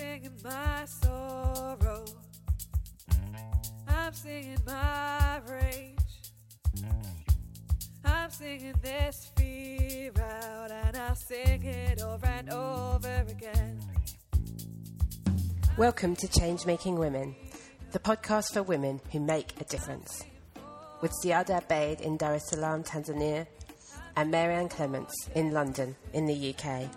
singing my sorrow. I'm singing my rage. I'm singing this fear out, and I'll sing it over and over again. Welcome to Change Making Women, the podcast for women who make a difference. With Ziada Abeid in Dar es Salaam, Tanzania, and Marianne Clements in London, in the UK.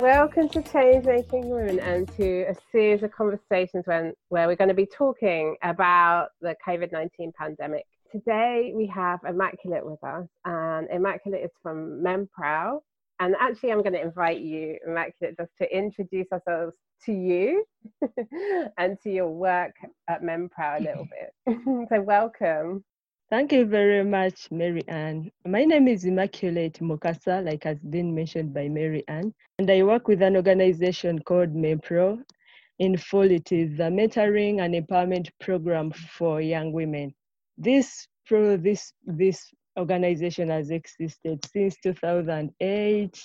Welcome to Change Making Women and to a series of conversations when, where we're going to be talking about the COVID 19 pandemic. Today we have Immaculate with us, and Immaculate is from MEMPROW. And actually, I'm going to invite you, Immaculate, just to introduce ourselves to you and to your work at MEMPROW a little bit. so, welcome. Thank you very much, Mary Ann. My name is Immaculate Mukasa, like has been mentioned by Mary Ann, and I work with an organization called MEMPROW. In full, it is a mentoring and empowerment program for young women. This pro, this this organization has existed since 2008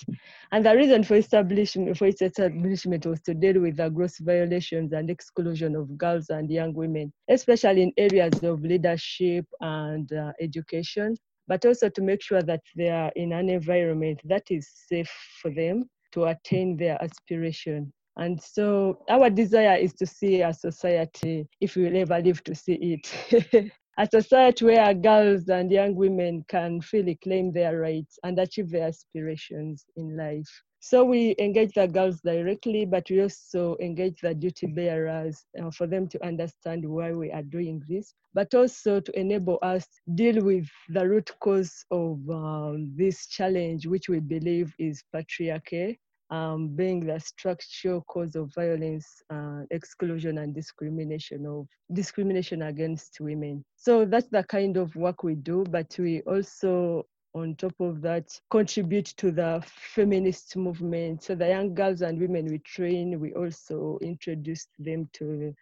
and the reason for establishment for its establishment was to deal with the gross violations and exclusion of girls and young women especially in areas of leadership and uh, education but also to make sure that they are in an environment that is safe for them to attain their aspiration. And so our desire is to see a society, if we will ever live to see it, a society where girls and young women can freely claim their rights and achieve their aspirations in life. So we engage the girls directly, but we also engage the duty bearers uh, for them to understand why we are doing this, but also to enable us deal with the root cause of um, this challenge, which we believe is patriarchy um, being the structural cause of violence, uh, exclusion, and discrimination of discrimination against women. So that's the kind of work we do, but we also on top of that, contribute to the feminist movement. So the young girls and women we train, we also introduce them to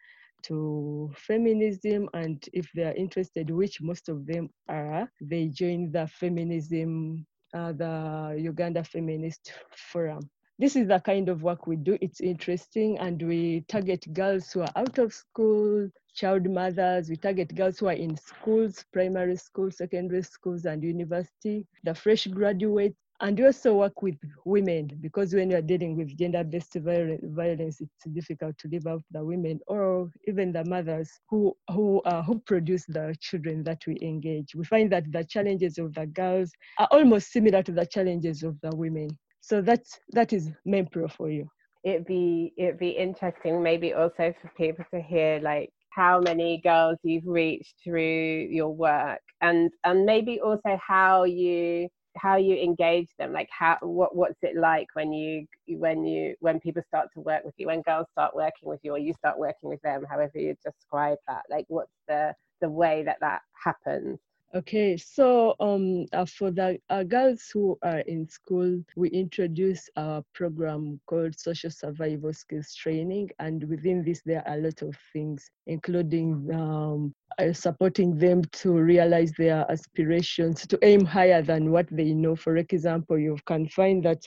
to feminism and if they are interested which most of them are they join the feminism uh, the uganda feminist forum this is the kind of work we do. It's interesting, and we target girls who are out of school, child mothers. We target girls who are in schools, primary schools, secondary schools, and university, the fresh graduates. And we also work with women because when you are dealing with gender-based violence, it's difficult to leave out the women or even the mothers who who uh, who produce the children that we engage. We find that the challenges of the girls are almost similar to the challenges of the women. So that's that is MEMPROW for you. It'd be it'd be interesting maybe also for people to hear like how many girls you've reached through your work and and maybe also how you how you engage them like how what what's it like when you when you when people start to work with you when girls start working with you or you start working with them however you describe that like what's the the way that that happens Okay, so um, uh, for the uh, girls who are in school, we introduce a program called Social Survival Skills Training, and within this, there are a lot of things, including um, uh, supporting them to realize their aspirations, to aim higher than what they know. For example, you can find that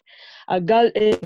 a girl it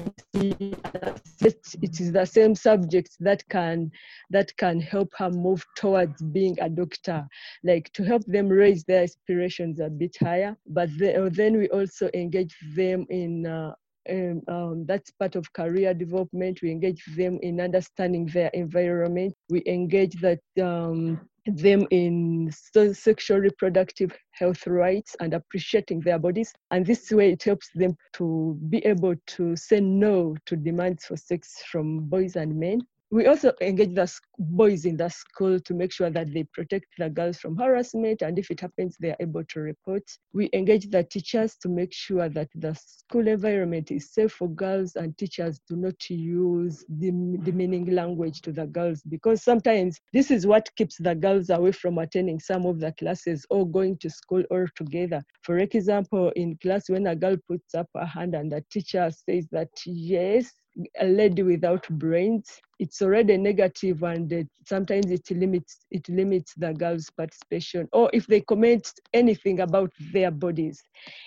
is the same subjects that can that can help her move towards being a doctor, like to help them raise their aspirations a bit higher. But then we also engage them in uh, um, um, that's part of career development. We engage them in understanding their environment. We engage that um, them in sexual reproductive health rights and appreciating their bodies. And this way it helps them to be able to say no to demands for sex from boys and men we also engage the boys in the school to make sure that they protect the girls from harassment and if it happens they are able to report. We engage the teachers to make sure that the school environment is safe for girls and teachers do not use demeaning language to the girls because sometimes this is what keeps the girls away from attending some of the classes or going to school altogether. For example in class when a girl puts up a hand and the teacher says that yes Uh, a lady without brains. It's already negative and it, sometimes it limits it limits the girls participation. Or if they comment anything about their bodies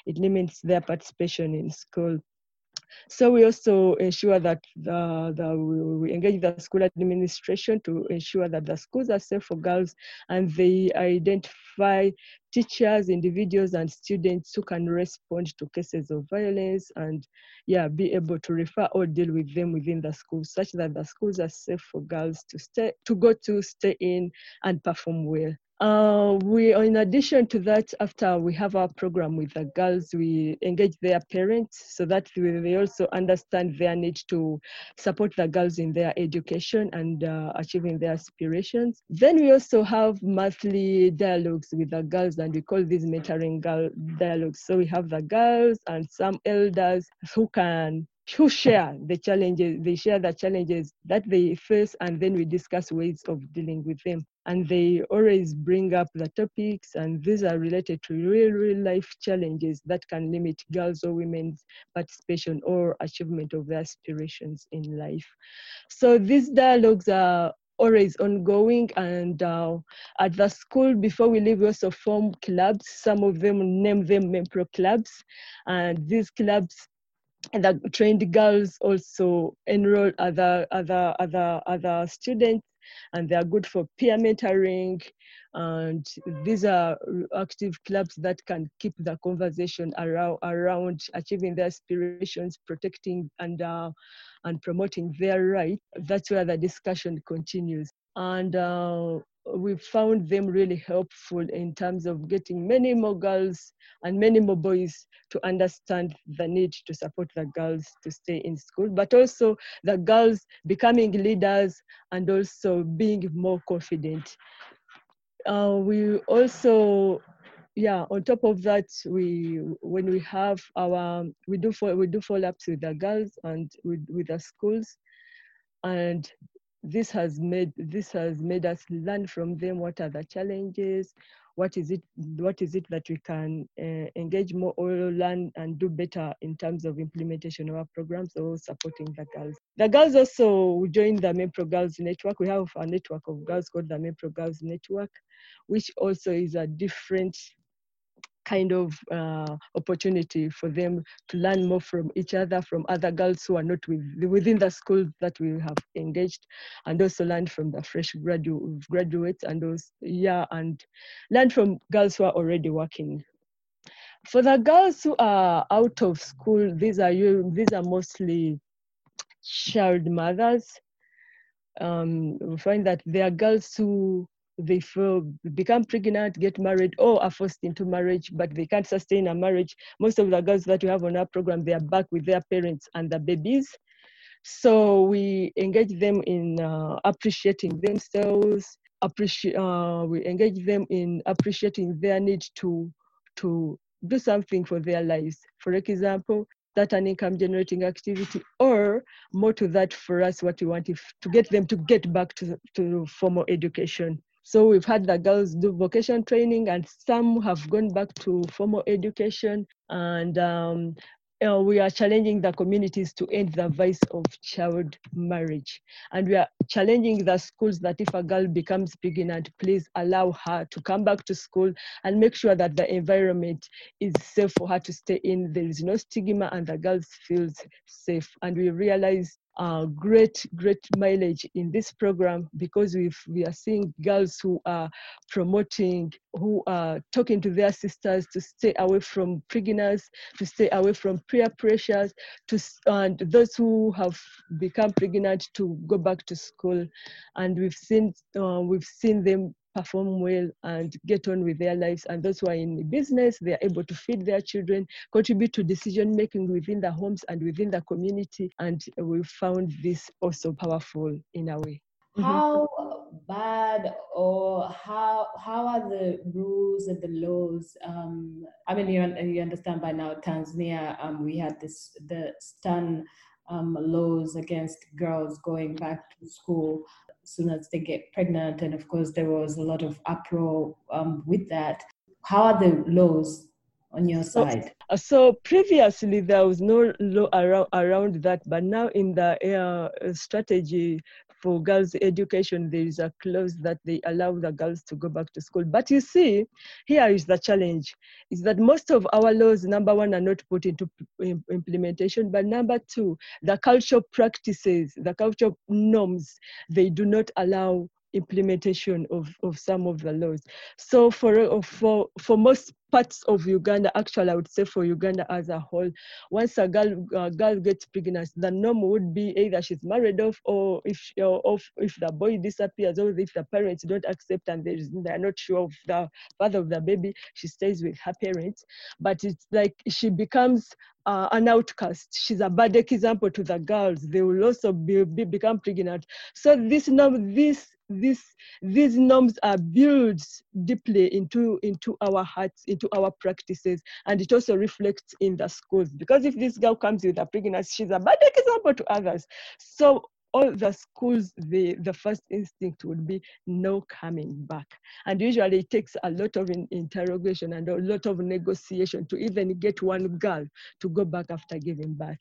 it limits their participation in school So we also ensure that the, the, we engage the school administration to ensure that the schools are safe for girls and they identify teachers, individuals, and students who can respond to cases of violence and yeah, be able to refer or deal with them within the schools such that the schools are safe for girls to stay to go to, stay in, and perform well. Uh, we, in addition to that, after we have our program with the girls, we engage their parents so that they also understand their need to support the girls in their education and uh, achieving their aspirations. Then we also have monthly dialogues with the girls, and we call these mentoring girl dialogues. So we have the girls and some elders who can who share the challenges they share the challenges that they face and then we discuss ways of dealing with them. And they always bring up the topics and these are related to real real life challenges that can limit girls or women's participation or achievement of their aspirations in life. So these dialogues are always ongoing and uh, at the school before we leave we also form clubs. Some of them name them MEMPROW clubs. And these clubs and the trained girls also enroll other other other other students and they are good for peer mentoring. And these are active clubs that can keep the conversation around around achieving their aspirations protecting and uh, and promoting their rights. That's where the discussion continues. And uh, we found them really helpful in terms of getting many more girls and many more boys to understand the need to support the girls to stay in school, but also the girls becoming leaders and also being more confident. Uh, we also yeah on top of that we when we have our we do we do follow-ups with the girls and with, with the schools and this has made this has made us learn from them what are the challenges what is it what is it that we can uh, engage more or learn and do better in terms of implementation of our programs or supporting the girls the girls also join the MEMPROW Girls Network. We have a network of girls called the MEMPROW Girls Network, which also is a different kind of uh, opportunity for them to learn more from each other, from other girls who are not with, within the school that we have engaged, and also learn from the fresh gradu- graduates and those, yeah, and learn from girls who are already working. For the girls who are out of school, these are you. These are mostly child mothers. Um, we find that there are girls who they feel, become pregnant, get married, or are forced into marriage, but they can't sustain a marriage. Most of the girls that we have on our program, they are back with their parents and the babies. So we engage them in uh, appreciating themselves. Appreciate. Uh, we engage them in appreciating their need to to do something for their lives. For example, that an income generating activity or more to that for us what we want is to get them to get back to, to formal education so we've had the girls do vocation training, and some have gone back to formal education. And um, uh, we are challenging the communities to end the vice of child marriage. And we are challenging the schools that if a girl becomes pregnant, please allow her to come back to school and make sure that the environment is safe for her to stay in. There is no stigma and the girls feels safe. And we realize uh, great, great mileage in this program because we we are seeing girls who are promoting, who are talking to their sisters to stay away from pregnancy, to stay away from peer pressures, to and those who have become pregnant to go back to school, and we've seen uh, we've seen them perform well and get on with their lives. And those who are in business, they are able to feed their children, contribute to decision making within the homes and within the community. And we found this also powerful in a way. Mm-hmm. How bad or how how are the rules and the laws? Um, I mean, you, you understand by now, Tanzania, um, we had this the stern um, laws against girls going back to school soon as they get pregnant. And of course, there was a lot of uproar um, with that. How are the laws on your side? Uh, so previously there was no law around, around that, but now in the uh, strategy for girls' education, there is a clause that they allow the girls to go back to school. But you see, here is the challenge: is that most of our laws, number one, are not put into implementation, but number two, the cultural practices, the cultural norms, they do not allow implementation of, of some of the laws. So for, for, for most parts of Uganda, actually, I would say for Uganda as a whole, once a girl, a girl gets pregnant, the norm would be either she's married off or if, or if the boy disappears or if the parents don't accept and they're not sure of the father of the baby, she stays with her parents. But it's like she becomes uh, an outcast. She's a bad example to the girls. They will also be, be, become pregnant. So this norm, this this these norms are built deeply into into our hearts into our practices and it also reflects in the schools. Because if this girl comes with a pregnancy she's a bad example to others. So all the schools, the, the first instinct would be no coming back. And usually it takes a lot of in, interrogation and a lot of negotiation to even get one girl to go back after giving birth.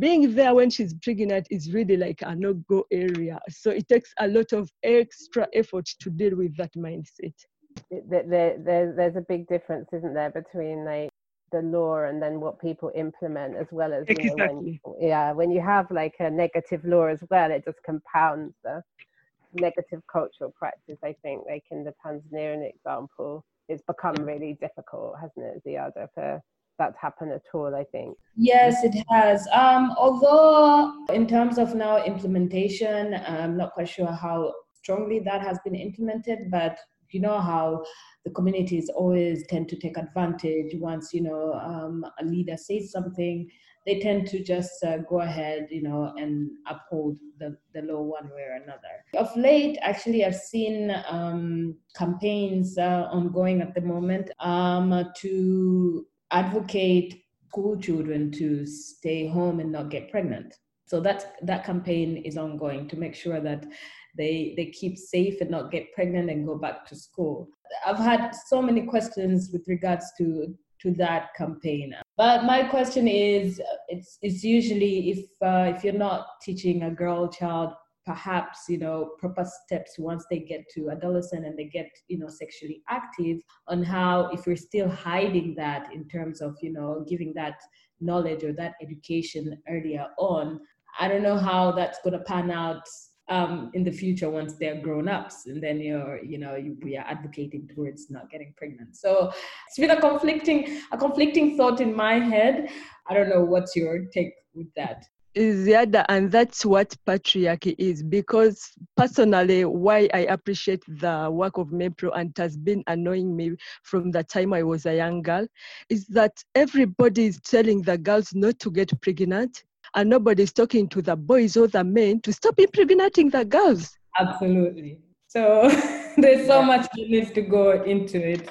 Being there when she's pregnant is really like a no-go area. So it takes a lot of extra effort to deal with that mindset. There, there, there's a big difference, isn't there, between like the law and then what people implement as well as exactly. know, when, yeah when you have like a negative law as well it just compounds the negative cultural practice i think like in the tanzanian example. It's become really difficult hasn't it ziada for that to happen at all i think? Yes it has. Um, although in terms of now implementation i'm not quite sure how strongly that has been implemented but you know how the communities always tend to take advantage once you know um, a leader says something they tend to just uh, go ahead you know and uphold the, the law one way or another. Of late actually i've seen um, campaigns uh, ongoing at the moment um, to advocate school children to stay home and not get pregnant. So that that campaign is ongoing to make sure that they they keep safe and not get pregnant and go back to school. I've had so many questions with regards to to that campaign. But my question is, it's it's usually if uh, if you're not teaching a girl child perhaps you know proper steps once they get to adolescent and they get you know sexually active on how if we're still hiding that in terms of you know giving that knowledge or that education earlier on i don't know how that's going to pan out um, in the future once they're grown ups and then you're you know you, we are advocating towards not getting pregnant. So it's been a conflicting a conflicting thought in my head. I don't know what's your take with that. Is the other and that's what patriarchy is because personally why i appreciate the work of MEMPROW and has been annoying me from the time i was a young girl is that everybody is telling the girls not to get pregnant and nobody's talking to the boys or the men to stop impregnating the girls. Absolutely. So there's so much that needs to go into it.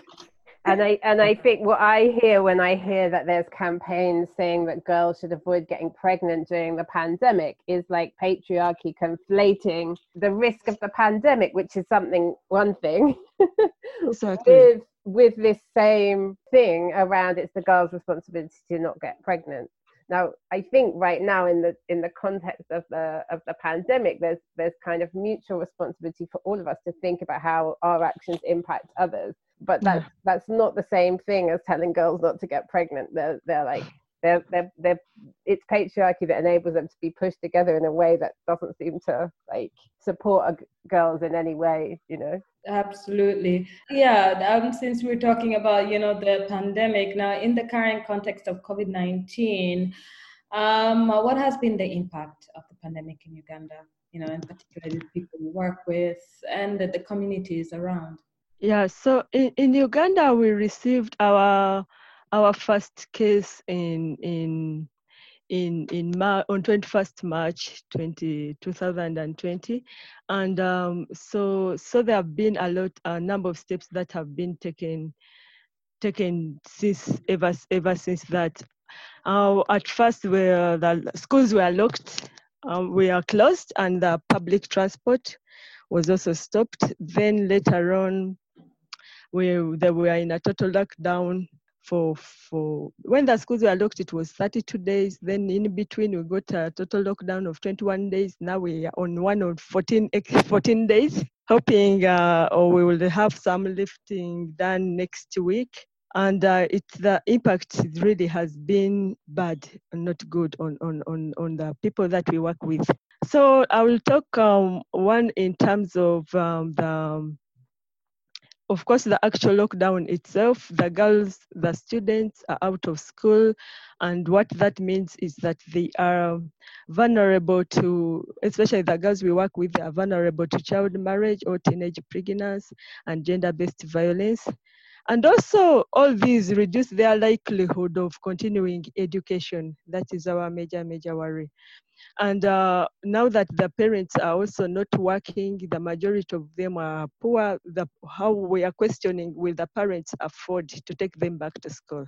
And I and I think what I hear when I hear that there's campaigns saying that girls should avoid getting pregnant during the pandemic is like patriarchy conflating the risk of the pandemic, which is something one thing, exactly. with with this same thing around it's the girl's responsibility to not get pregnant. Now, I think right now in the in the context of the of the pandemic, there's there's kind of mutual responsibility for all of us to think about how our actions impact others. But that's yeah. that's not the same thing as telling girls not to get pregnant. They're they're like they're, they're, they're, it's patriarchy that enables them to be pushed together in a way that doesn't seem to like support girls in any way you know absolutely. Yeah um, since we're talking about you know the pandemic now in the current context of covid-19 um, what has been the impact of the pandemic in uganda you know in particular the people we work with and the, the communities around? Yeah so in, in uganda we received our our first case in in in in Mar- on 21st March 20, 2020 and um, so so there have been a lot a number of steps that have been taken taken since ever ever since that. Uh, at first where the schools were locked um, we are closed and the public transport was also stopped. Then later on we they were in a total lockdown for for when the schools were locked it was 32 days. Then in between we got a total lockdown of 21 days. Now we are on one of 14 14 days hoping uh, or we will have some lifting done next week. And uh, it the impact really has been bad not good on, on on on the people that we work with. So i will talk um, one in terms of um, the um, of course, the actual lockdown itself, the girls, the students are out of school. And what that means is that they are vulnerable to, especially the girls we work with, they are vulnerable to child marriage or teenage pregnancy and gender based violence. And also, all these reduce their likelihood of continuing education. That is our major, major worry. And uh, now that the parents are also not working, the majority of them are poor. The, how we are questioning will the parents afford to take them back to school?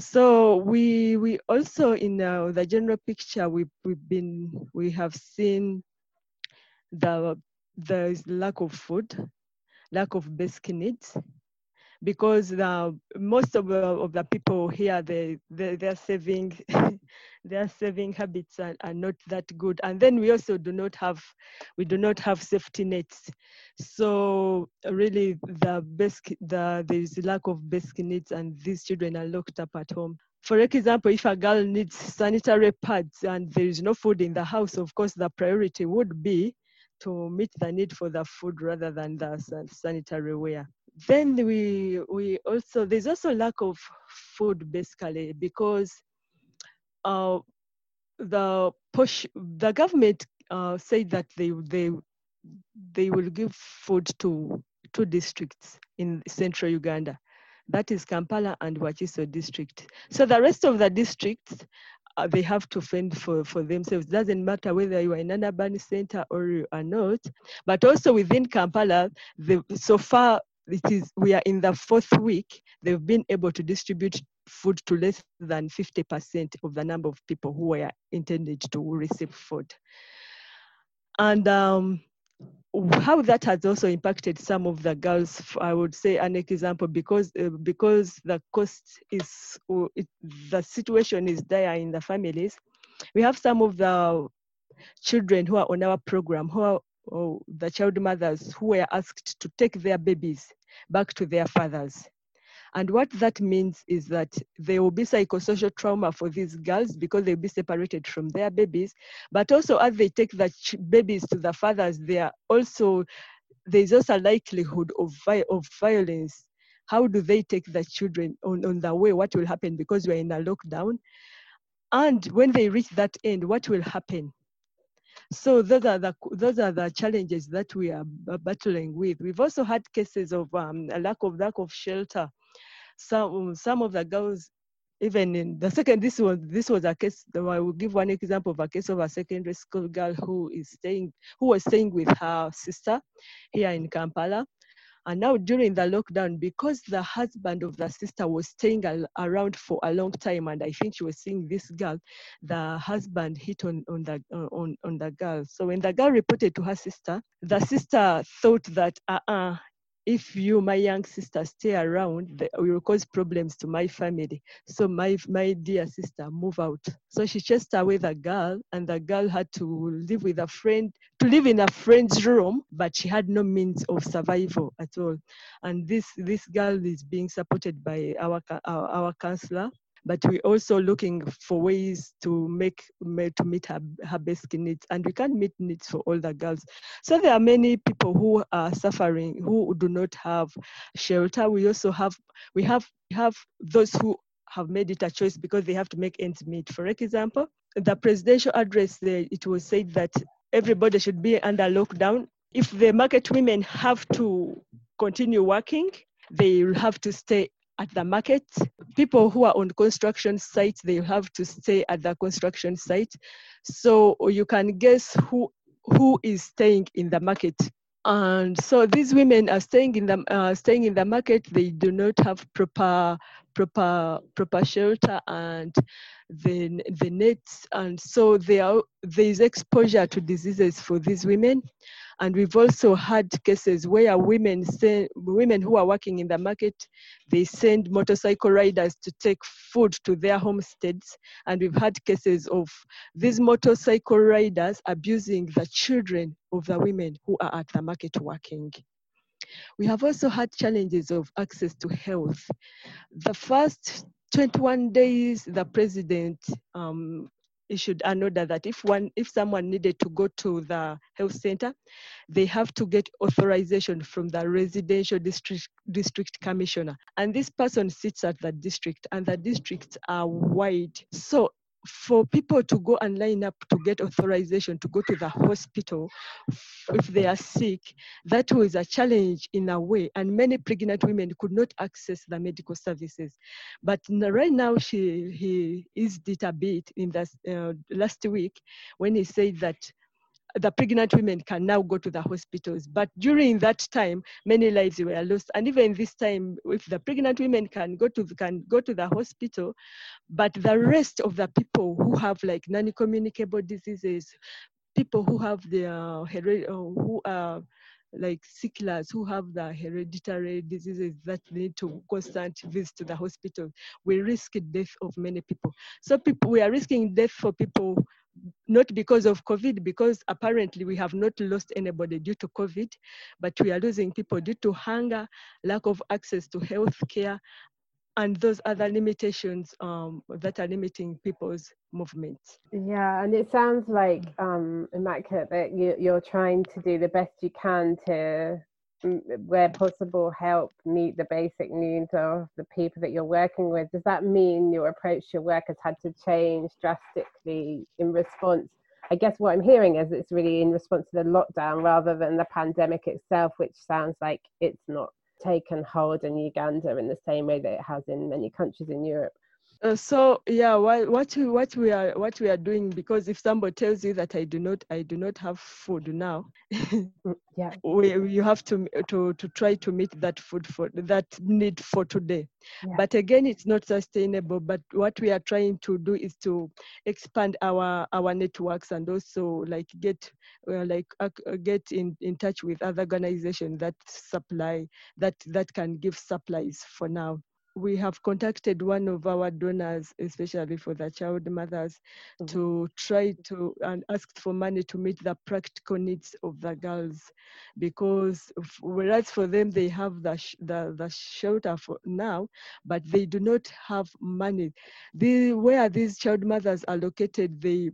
So we we also in uh, the general picture we we've been we have seen the the lack of food, lack of basic needs, because the, most of the, of the people here they, they their saving their saving habits are, are not that good. And then we also do not have we do not have safety nets. So really the basic the there is a lack of basic needs and these children are locked up at home. For example, if a girl needs sanitary pads and there is no food in the house, of course, the priority would be to meet the need for the food rather than the sanitary wear then we we also there's also lack of food basically because uh, the push the government uh, said that they they they will give food to two districts in central Uganda. That is Kampala and Wakiso district. So the rest of the districts, uh, they have to fend for, for themselves. Doesn't matter whether you are in an urban center or you are not. But also within Kampala, the, so far it is we are in the fourth week they've been able to distribute food to less than 50% of the number of people who were intended to receive food. And um, how that has also impacted some of the girls i would say an example because uh, because the cost is uh, it, the situation is dire in the families. We have some of the children who are on our program who are or the child mothers who were asked to take their babies back to their fathers. And what that means is that there will be psychosocial trauma for these girls because they'll be separated from their babies. But also, as they take the babies to the fathers, they are also there's also a likelihood of, of violence. How do they take the children on, on the way? What will happen because we're in a lockdown? And when they reach that end, what will happen? So those are the those are the challenges that we are battling with. We've also had cases of um, a lack of lack of shelter. Some some of the girls, even in the second, this was this was a case. I will give one example of a case of a secondary school girl who is staying who was staying with her sister here in Kampala, and now during the lockdown, because the husband of the sister was staying al- around for a long time, and I think she was seeing this girl, the husband hit on, on the uh, on, on the girl. So when the girl reported to her sister, the sister thought that uh-uh, if you, my young sister, stay around, it will cause problems to my family. So my my dear sister, move out. So she chased away the girl, and the girl had to live with a friend, to live in a friend's room, but she had no means of survival at all. And this this girl is being supported by our our, our counselor but we're also looking for ways to make to meet her, her basic needs and we can't meet needs for older girls. So there are many people who are suffering who do not have shelter. We also have we have have those who have made it a choice because they have to make ends meet. For example the presidential address there it was said that everybody should be under lockdown. If the market women have to continue working they will have to stay at the market. People who are on construction sites, they have to stay at the construction site. So you can guess who who is staying in the market. And so these women are staying in the uh, staying in the market. They do not have proper proper proper shelter and the the nets, and so there there is exposure to diseases for these women. And we've also had cases where women send, women who are working in the market, they send motorcycle riders to take food to their homesteads. And we've had cases of these motorcycle riders abusing the children of the women who are at the market working. We have also had challenges of access to health. The first 21 days, the president um, issued an order that if one if someone needed to go to the health center they have to get authorization from the residential district district commissioner. And this person sits at the district and the districts are wide. So for people to go and line up to get authorization to go to the hospital if they are sick, that was a challenge in a way, and many pregnant women could not access the medical services. But right now, she he eased it a bit in the uh, last week when he said that the pregnant women can now go to the hospitals. But during that time, many lives were lost. And even this time, if the pregnant women can go to can go to the hospital, but the rest of the people who have like non-communicable diseases, people who have the uh, who are like sicklers who have the hereditary diseases that need to constant visit to the hospital, we risk death of many people. So people, we are risking death for people not because of COVID, because apparently we have not lost anybody due to COVID, but we are losing people due to hunger, lack of access to health care, and those other limitations um, that are limiting people's movements. Yeah, and it sounds like, um, Immaculate, that you, you're trying to do the best you can to where possible help meet the basic needs of the people that you're working with? Does that mean your approach to your work has had to change drastically in response? I guess what i'm hearing is it's really in response to the lockdown rather than the pandemic itself which sounds like it's not taken hold in uganda in the same way that it has in many countries in europe uh, so yeah, what what we, what we are what we are doing because if somebody tells you that I do not I do not have food now, yeah, we, you have to to to try to meet that food for that need for today. Yeah. But again, it's not sustainable. But what we are trying to do is to expand our our networks and also like get uh, like uh, get in in touch with other organizations that supply that that can give supplies for now we have contacted one of our donors, especially for the child mothers, mm-hmm. to try to and ask for money to meet the practical needs of the girls, because whereas for them they have the the, the shelter for now, but they do not have money. The where these child mothers are located, they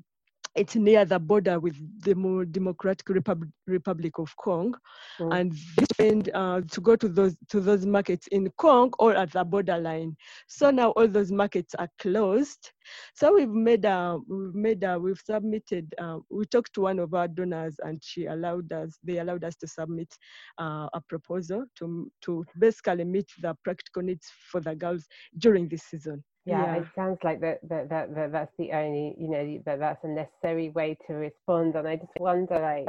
it's near the border with the more Democratic Republic, Republic of Congo, mm. and they uh, to go to those to those markets in Congo or at the borderline. So now all those markets are closed. So we've made a we've made a we've submitted. Uh, we talked to one of our donors, and she allowed us. They allowed us to submit uh, a proposal to to basically meet the practical needs for the girls during this season yeah, yeah, it sounds like that, that that that that's the only you know that that's a necessary way to respond and i just wonder like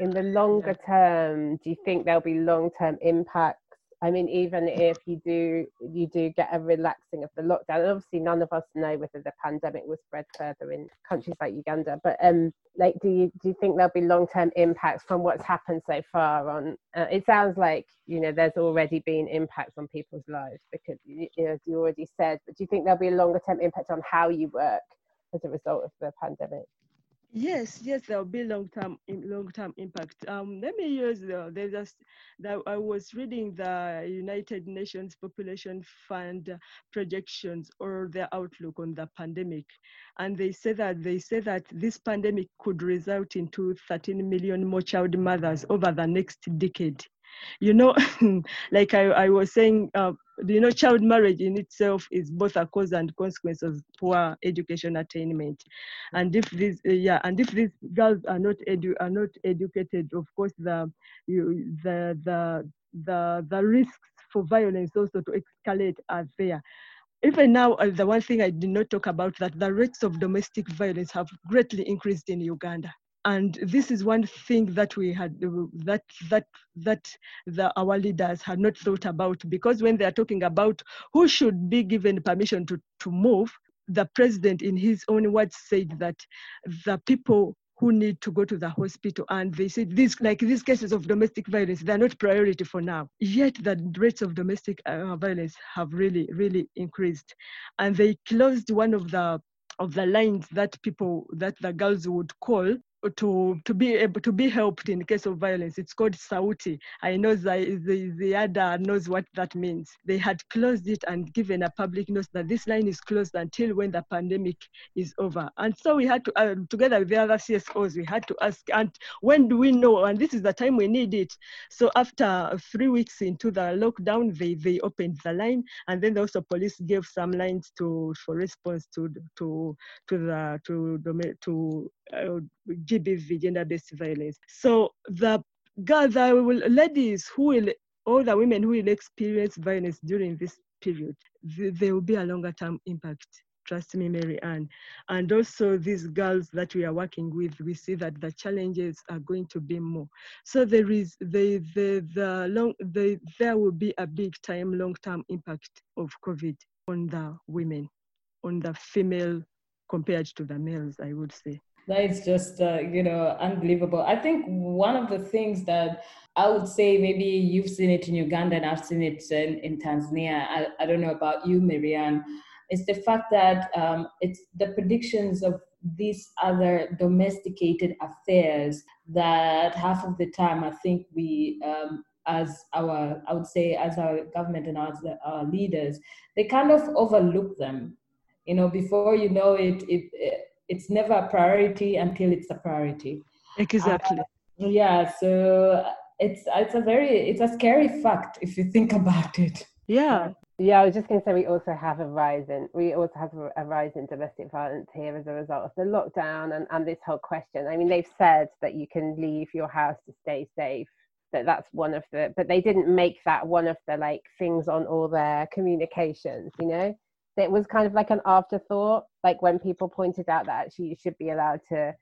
in the longer term do you think there'll be long term impacts I mean, even if you do you do get a relaxing of the lockdown, and obviously none of us know whether the pandemic will spread further in countries like Uganda. But um, like, do you do you think there'll be long term impacts from what's happened so far? On uh, it sounds like you know there's already been impacts on people's lives because you know, as you already said. But do you think there'll be a longer term impact on how you work as a result of the pandemic? Yes, yes, there will be long term long term impact. Um, let me use the there's just that I was reading the United Nations Population Fund projections or their outlook on the pandemic, and they say that they say that this pandemic could result into 13 million more child mothers over the next decade you know like I, I was saying uh, you know child marriage in itself is both a cause and consequence of poor education attainment. And if these uh, yeah and if these girls are not edu- are not educated of course the you, the the the the risks for violence also to escalate are there. Even now, uh, the one thing I did not talk about that the rates of domestic violence have greatly increased in Uganda and this is one thing that we had that that that the, our leaders had not thought about because when they are talking about who should be given permission to, to move the president in his own words said that the people who need to go to the hospital and they said these like these cases of domestic violence they're not priority for now. Yet the rates of domestic uh, violence have really really increased. And they closed one of the of the lines that people that the girls would call to to be able to be helped in case of violence. It's called Sauti. I know the, the the other knows what that means. They had closed it and given a public notice that this line is closed until when the pandemic is over. And so we had to, uh, together with the other CSOs, we had to ask, and when do we know? And this is the time we need it. So after three weeks into the lockdown, they they opened the line, and then also police gave some lines to for response to to to the to to uh, GBV, gender-based violence. So the girls, the ladies who will, all the women who will experience violence during this period, there will be a longer-term impact. Trust me, Mary Ann. And also these girls that we are working with, we see that the challenges are going to be more. So there is the the the long the there will be a big time long-term impact of COVID on the women, on the female compared to the males, I would say. That is just, uh, you know, unbelievable. I think one of the things that I would say maybe you've seen it in Uganda and I've seen it in, in Tanzania. I, I don't know about you, Marianne. Is the fact that um, it's the predictions of these other domesticated affairs that half of the time I think we um, as our I would say as our government and as our leaders they kind of overlook them you know before you know it it, it it's never a priority until it's a priority. Exactly. Uh, yeah, so it's it's a very it's a scary fact if you think about it. Yeah. Yeah, I was just going to say we also have a rise in we also have a rise in domestic violence here as a result of the lockdown and, and this whole question. I mean, they've said that you can leave your house to stay safe. That that's one of the, but they didn't make that one of the like things on all their communications. You know, it was kind of like an afterthought like when people pointed out that actually you should be allowed to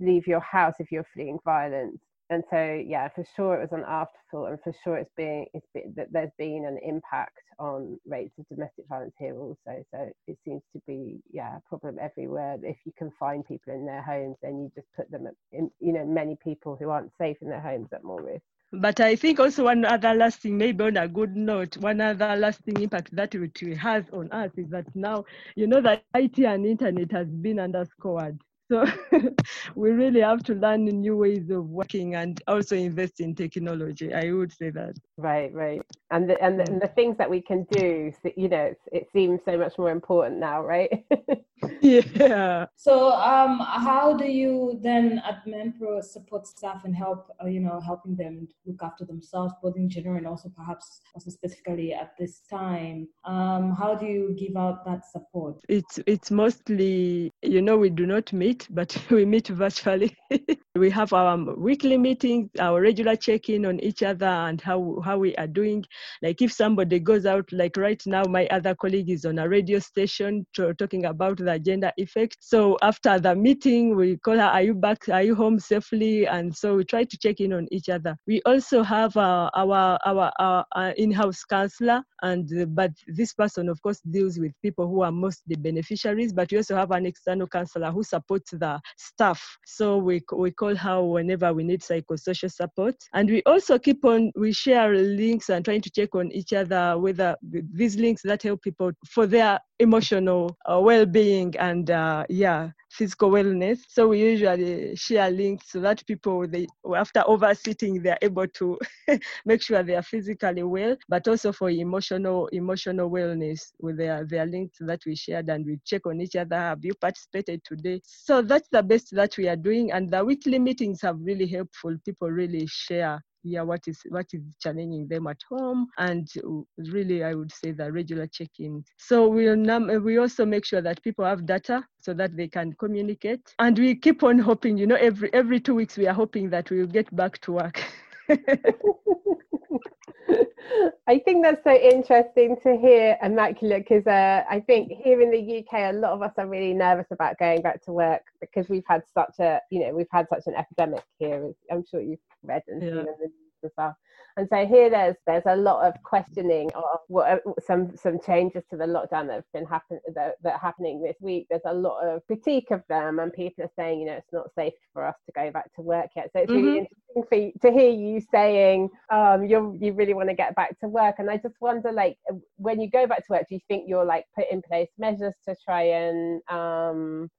leave your house if you're fleeing violence. And so yeah for sure it was an afterthought and for sure it's being it's been, that there's been an impact on rates of domestic violence here also. So it seems to be yeah a problem everywhere. If you can find people in their homes then you just put them in you know many people who aren't safe in their homes at more risk but I think also one other lasting, maybe on a good note, one other lasting impact that it has on us is that now, you know, that IT and internet has been underscored. So we really have to learn new ways of working and also invest in technology. I would say that. Right, right. And the, and the, and the things that we can do, you know, it seems so much more important now, right? yeah. So, um, how do you then at MEMPROW support staff and help, uh, you know, helping them look after themselves, both in general and also perhaps also specifically at this time? Um, how do you give out that support? It's it's mostly, you know, we do not meet, but we meet virtually. we have our weekly meetings, our regular check-in on each other and how how we are doing. Like if somebody goes out, like right now, my other colleague is on a radio station talking about the gender effect. So after the meeting, we call her, "Are you back? Are you home safely?" And so we try to check in on each other. We also have uh, our, our, our our in-house counselor, and but this person, of course, deals with people who are mostly beneficiaries. But we also have an external counselor who supports the staff. So we we call her whenever we need psychosocial support, and we also keep on we share links and trying to check on each other whether these links that help people for their emotional uh, well-being and uh, yeah physical wellness so we usually share links so that people they after oversitting they're able to make sure they are physically well but also for emotional emotional wellness with their their links that we shared and we check on each other. Have you participated today? So that's the best that we are doing and the weekly meetings have really helpful. People really share yeah what is what is challenging them at home and really i would say the regular check-in so we'll num- we also make sure that people have data so that they can communicate. And we keep on hoping you know every every two weeks we are hoping that we'll get back to work I think that's so interesting to hear, Immaculate, because uh, I think here in the UK, a lot of us are really nervous about going back to work because we've had such a, you know, we've had such an epidemic here. I'm sure you've read and yeah. seen the news as well. And so here there's there's a lot of questioning of what some some changes to the lockdown that have been happen that, that are happening this week. There's a lot of critique of them, and people are saying, you know, it's not safe for us to go back to work yet. So it's really mm-hmm. interesting for you, to hear you saying um, you you really want to get back to work. And I just wonder, like, when you go back to work, do you think you're like put in place measures to try and um,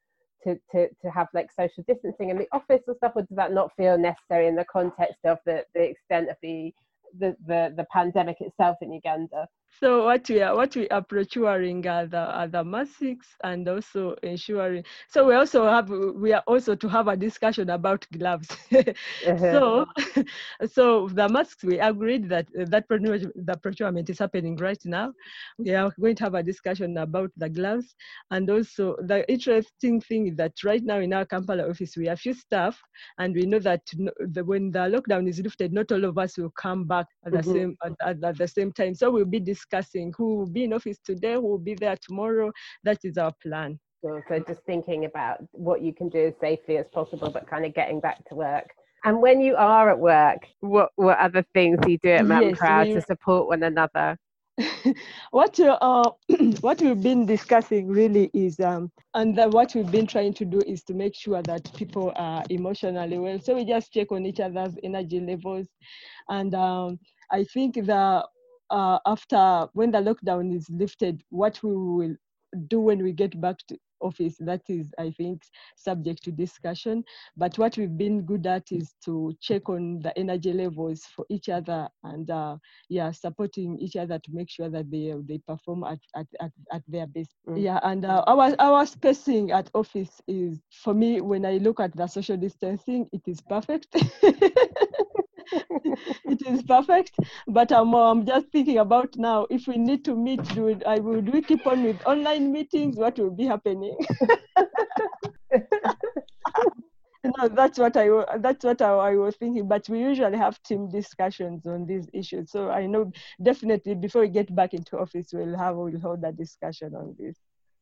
to, to, to have like social distancing in the office or stuff, or does that not feel necessary in the context of the, the extent of the, the, the, the pandemic itself in Uganda? So what we are what we are procuring are the, are the masks and also ensuring. So we also have we are also to have a discussion about gloves. uh-huh. So so the masks we agreed that that the procurement is happening right now. We are going to have a discussion about the gloves and also the interesting thing is that right now in our Kampala office we have few staff and we know that when the lockdown is lifted, not all of us will come back at the mm-hmm. same at, at, the same time. So we'll be discussing who will be in office today, who will be there tomorrow. That is our plan. So, so just thinking about what you can do as safely as possible, but kind of getting back to work. And when you are at work, what what other things do you do at MEMPROW we... to support one another? what uh, what we've been discussing really is um, and the, what we've been trying to do is to make sure that people are emotionally well so we just check on each other's energy levels and um, i think the uh, after when the lockdown is lifted, what we will do when we get back to office, that is, I think, subject to discussion. But what we've been good at is to check on the energy levels for each other and, uh, yeah, supporting each other to make sure that they they perform at at, at, at their best. Mm. Yeah, and uh, our our spacing at office is for me when I look at the social distancing, it is perfect. it is perfect. But I'm, I'm just thinking about now if we need to meet, I would we keep on with online meetings? What will be happening? no, that's what I that's what I, I, was thinking. But we usually have team discussions on these issues. So I know definitely before we get back into office, we'll have we'll hold that discussion on this.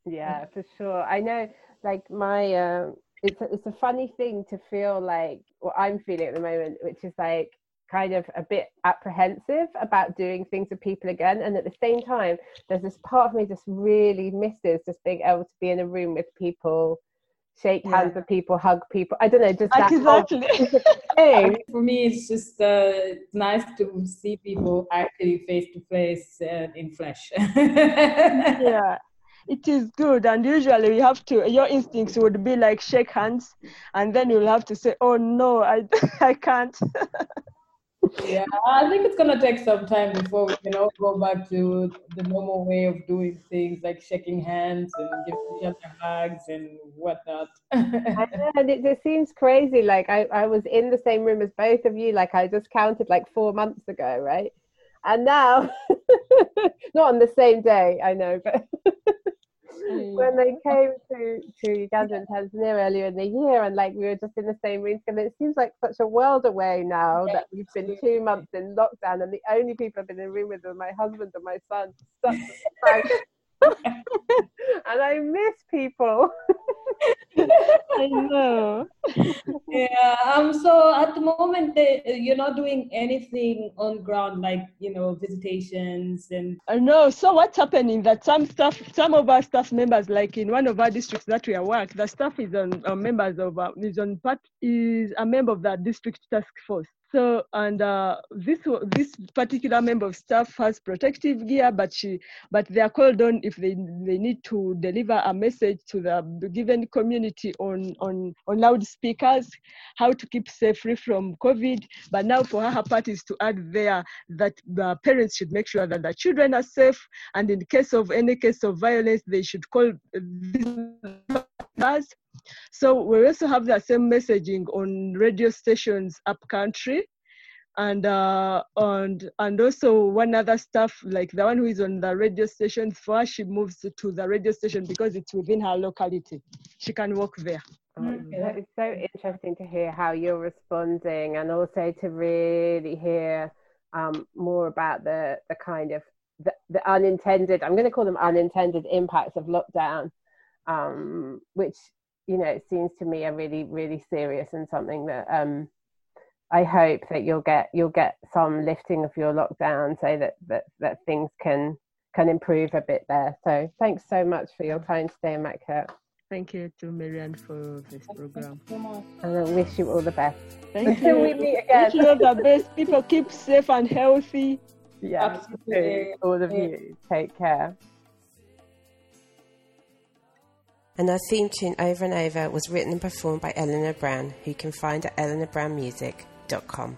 Yeah, for sure. I know, like my. Uh, it's a, it's a funny thing to feel like what I'm feeling at the moment, which is like kind of a bit apprehensive about doing things with people again. And at the same time, there's this part of me just really misses just being able to be in a room with people, shake yeah. hands with people, hug people. I don't know, just that exactly. thing. For me, it's just uh, it's nice to see people actually face to face in flesh. yeah it is good and usually you have to your instincts would be like shake hands and then you'll have to say oh no i i can't yeah, I think it's gonna take some time before we can all go back to the normal way of doing things, like shaking hands and giving each other hugs and whatnot. and it just seems crazy. Like I, I was in the same room as both of you. Like I just counted like four months ago, right? And now, not on the same day, I know, but when mm. they came to, to Uganda and Tanzania earlier in the year, and like we were just in the same room together, it seems like such a world away now that we've been two months in lockdown, and the only people I've been in the room with are my husband and my son. and I miss people. I know. yeah. Um. So at the moment, they, you're not doing anything on ground, like you know, visitations and. I know. So what's happening? That some staff, some of our staff members, like in one of our districts that we are work, the staff is on uh, members of uh, is on part is a member of the district task force. So, and uh, this this particular member of staff has protective gear, but she but they are called on if they they need to deliver a message to the given community on on on loudspeakers, how to keep safe free from COVID. But now for her, her part is to add there that the parents should make sure that the children are safe, and in case of any case of violence, they should call us so we also have the same messaging on radio stations up country and uh, and and also one other stuff like the one who is on the radio station for she moves to the radio station because it's within her locality. She can walk there. Um, it's so interesting to hear how you're responding and also to really hear um, more about the the kind of the, the unintended i'm going to call them unintended impacts of lockdown um, which you know, it seems to me a really, really serious and something that um, I hope that you'll get you'll get some lifting of your lockdown so that that, that things can can improve a bit there. So thanks so much for your time today, Immaculate. Thank you to Mary Ann for this program. And I wish you all the best. Thank Until you. we meet again. Wish you all the best. People keep safe and healthy. Yeah, Absolutely. all of you. Take care. And our theme tune Over and Over was written and performed by Eleanor Brown, who you can find at eleanorbrownmusic.com.